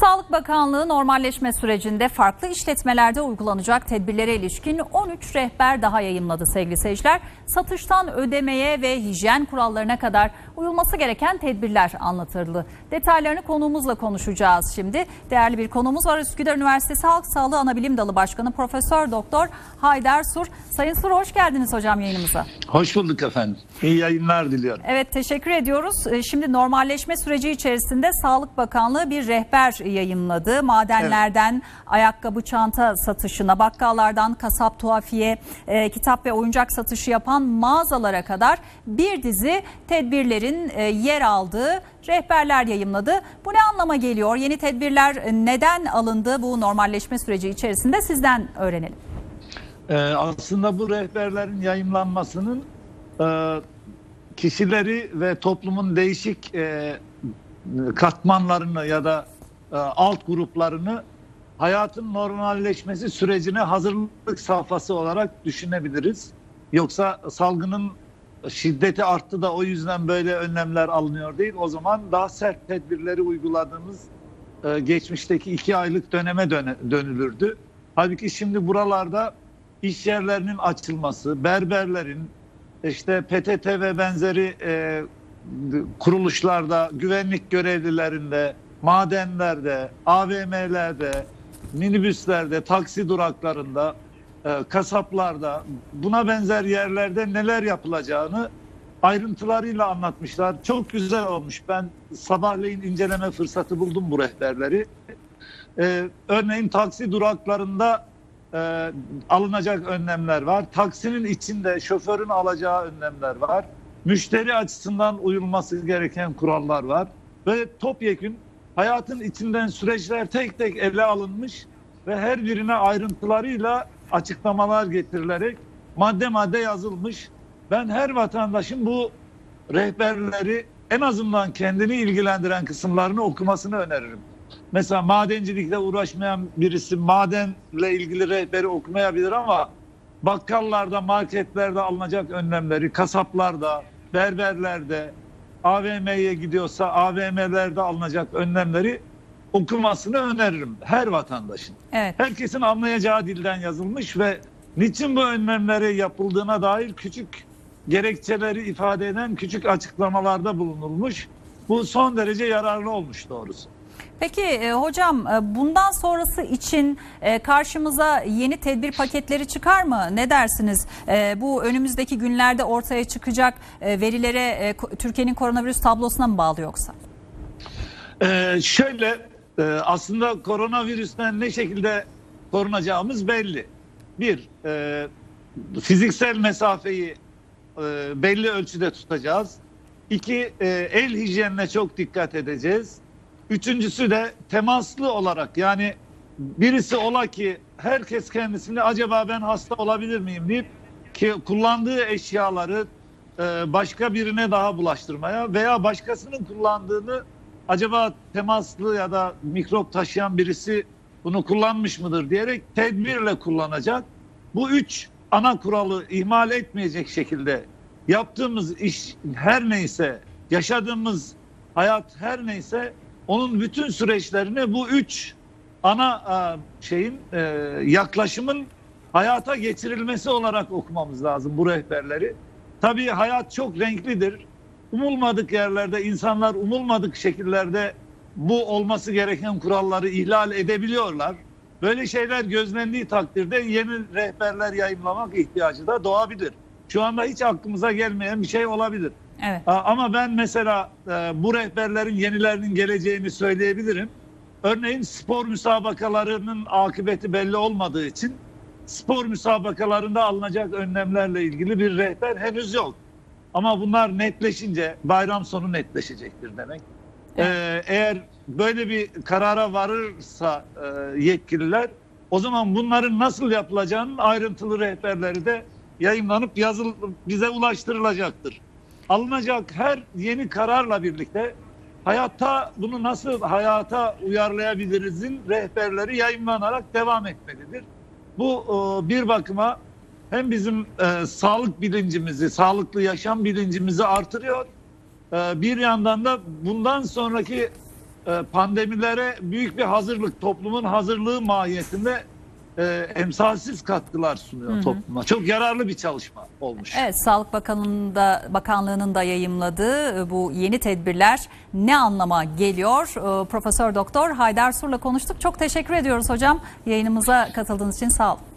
Sağlık Bakanlığı normalleşme sürecinde farklı işletmelerde uygulanacak tedbirlere ilişkin 13 rehber daha yayımladı sevgili seyirciler. Satıştan ödemeye ve hijyen kurallarına kadar uyulması gereken tedbirler anlatıldı. Detaylarını konuğumuzla konuşacağız şimdi. Değerli bir konuğumuz var Üsküdar Üniversitesi Halk Sağlığı Anabilim Dalı Başkanı Profesör Doktor Haydar Sur. Sayın Sur hoş geldiniz hocam yayınımıza. Hoş bulduk efendim. İyi yayınlar diliyorum. Evet teşekkür ediyoruz. Ee, Şimdi normalleşme süreci içerisinde Sağlık Bakanlığı bir rehber yayınladı. Madenlerden ayakkabı çanta satışına, bakkallardan kasap tuhafiye, e, kitap ve oyuncak satışı yapan mağazalara kadar bir dizi tedbirlerin e, yer aldığı rehberler yayımladı. Bu ne anlama geliyor? Yeni tedbirler neden alındı bu normalleşme süreci içerisinde sizden öğrenelim. Ee, aslında bu rehberlerin yayınlanmasının e, kişileri ve toplumun değişik e, katmanlarını ya da e, alt gruplarını hayatın normalleşmesi sürecine hazırlık safhası olarak düşünebiliriz. Yoksa salgının şiddeti arttı da o yüzden böyle önlemler alınıyor değil. O zaman daha sert tedbirleri uyguladığımız e, geçmişteki iki aylık döneme döne, dönülürdü. Halbuki şimdi buralarda iş yerlerinin açılması, berberlerin, işte PTT ve benzeri e, kuruluşlarda, güvenlik görevlilerinde, madenlerde, AVM'lerde, minibüslerde, taksi duraklarında, e, kasaplarda, buna benzer yerlerde neler yapılacağını ayrıntılarıyla anlatmışlar. Çok güzel olmuş. Ben sabahleyin inceleme fırsatı buldum bu rehberleri. Ee, örneğin taksi duraklarında e, alınacak önlemler var. Taksinin içinde şoförün alacağı önlemler var. Müşteri açısından uyulması gereken kurallar var. Ve topyekün hayatın içinden süreçler tek tek ele alınmış ve her birine ayrıntılarıyla açıklamalar getirilerek madde madde yazılmış. Ben her vatandaşın bu rehberleri en azından kendini ilgilendiren kısımlarını okumasını öneririm. Mesela madencilikle uğraşmayan birisi madenle ilgili rehberi okumayabilir ama bakkallarda, marketlerde alınacak önlemleri, kasaplarda, berberlerde, AVM'ye gidiyorsa AVM'lerde alınacak önlemleri okumasını öneririm her vatandaşın. Evet. Herkesin anlayacağı dilden yazılmış ve niçin bu önlemleri yapıldığına dair küçük gerekçeleri ifade eden küçük açıklamalarda bulunulmuş. Bu son derece yararlı olmuş doğrusu. Peki e, hocam e, bundan sonrası için e, karşımıza yeni tedbir paketleri çıkar mı? Ne dersiniz? Bu önümüzdeki günlerde ortaya çıkacak verilere Türkiye'nin koronavirüs tablosuna mı bağlı yoksa? Ee, şöyle aslında koronavirüsten ne şekilde korunacağımız belli. Bir, fiziksel mesafeyi belli ölçüde tutacağız. İki, el hijyenine çok dikkat edeceğiz. Üçüncüsü de temaslı olarak yani birisi ola ki herkes kendisini acaba ben hasta olabilir miyim deyip ki kullandığı eşyaları e, başka birine daha bulaştırmaya veya başkasının kullandığını acaba temaslı ya da mikrop taşıyan birisi bunu kullanmış mıdır diyerek tedbirle kullanacak. Bu üç ana kuralı ihmal etmeyecek şekilde yaptığımız iş her neyse, yaşadığımız hayat her neyse onun bütün süreçlerini bu üç ana e, şeyin e, yaklaşımın hayata geçirilmesi olarak okumamız lazım bu rehberleri. Tabii hayat çok renklidir. Umulmadık yerlerde insanlar umulmadık şekillerde bu olması gereken kuralları ihlal edebiliyorlar. Böyle şeyler gözlendiği takdirde yeni rehberler yayınlamak ihtiyacı da doğabilir. Şu anda hiç aklımıza gelmeyen bir şey olabilir. Evet. Ama ben mesela e, bu rehberlerin yenilerinin geleceğini söyleyebilirim. Örneğin spor müsabakalarının akıbeti belli olmadığı için spor müsabakalarında alınacak önlemlerle ilgili bir rehber henüz yok. Ama bunlar netleşince bayram sonu netleşecektir demek. Ee, eğer böyle bir karara varırsa e, yetkililer o zaman bunların nasıl yapılacağının ayrıntılı rehberleri de yayınlanıp yazılıp bize ulaştırılacaktır. Alınacak her yeni kararla birlikte hayatta bunu nasıl hayata uyarlayabilirizin rehberleri yayınlanarak devam etmelidir. Bu e, bir bakıma hem bizim e, sağlık bilincimizi, sağlıklı yaşam bilincimizi artırıyor. E, bir yandan da bundan sonraki pandemilere büyük bir hazırlık, toplumun hazırlığı mahiyetinde e, emsalsiz katkılar sunuyor topluma. Çok yararlı bir çalışma olmuş. Evet, Sağlık Bakanlığı'nın da, Bakanlığı'nın da yayımladığı e, bu yeni tedbirler ne anlama geliyor? E, Profesör Doktor Haydar Sur'la konuştuk. Çok teşekkür ediyoruz hocam. Yayınımıza katıldığınız için sağ olun.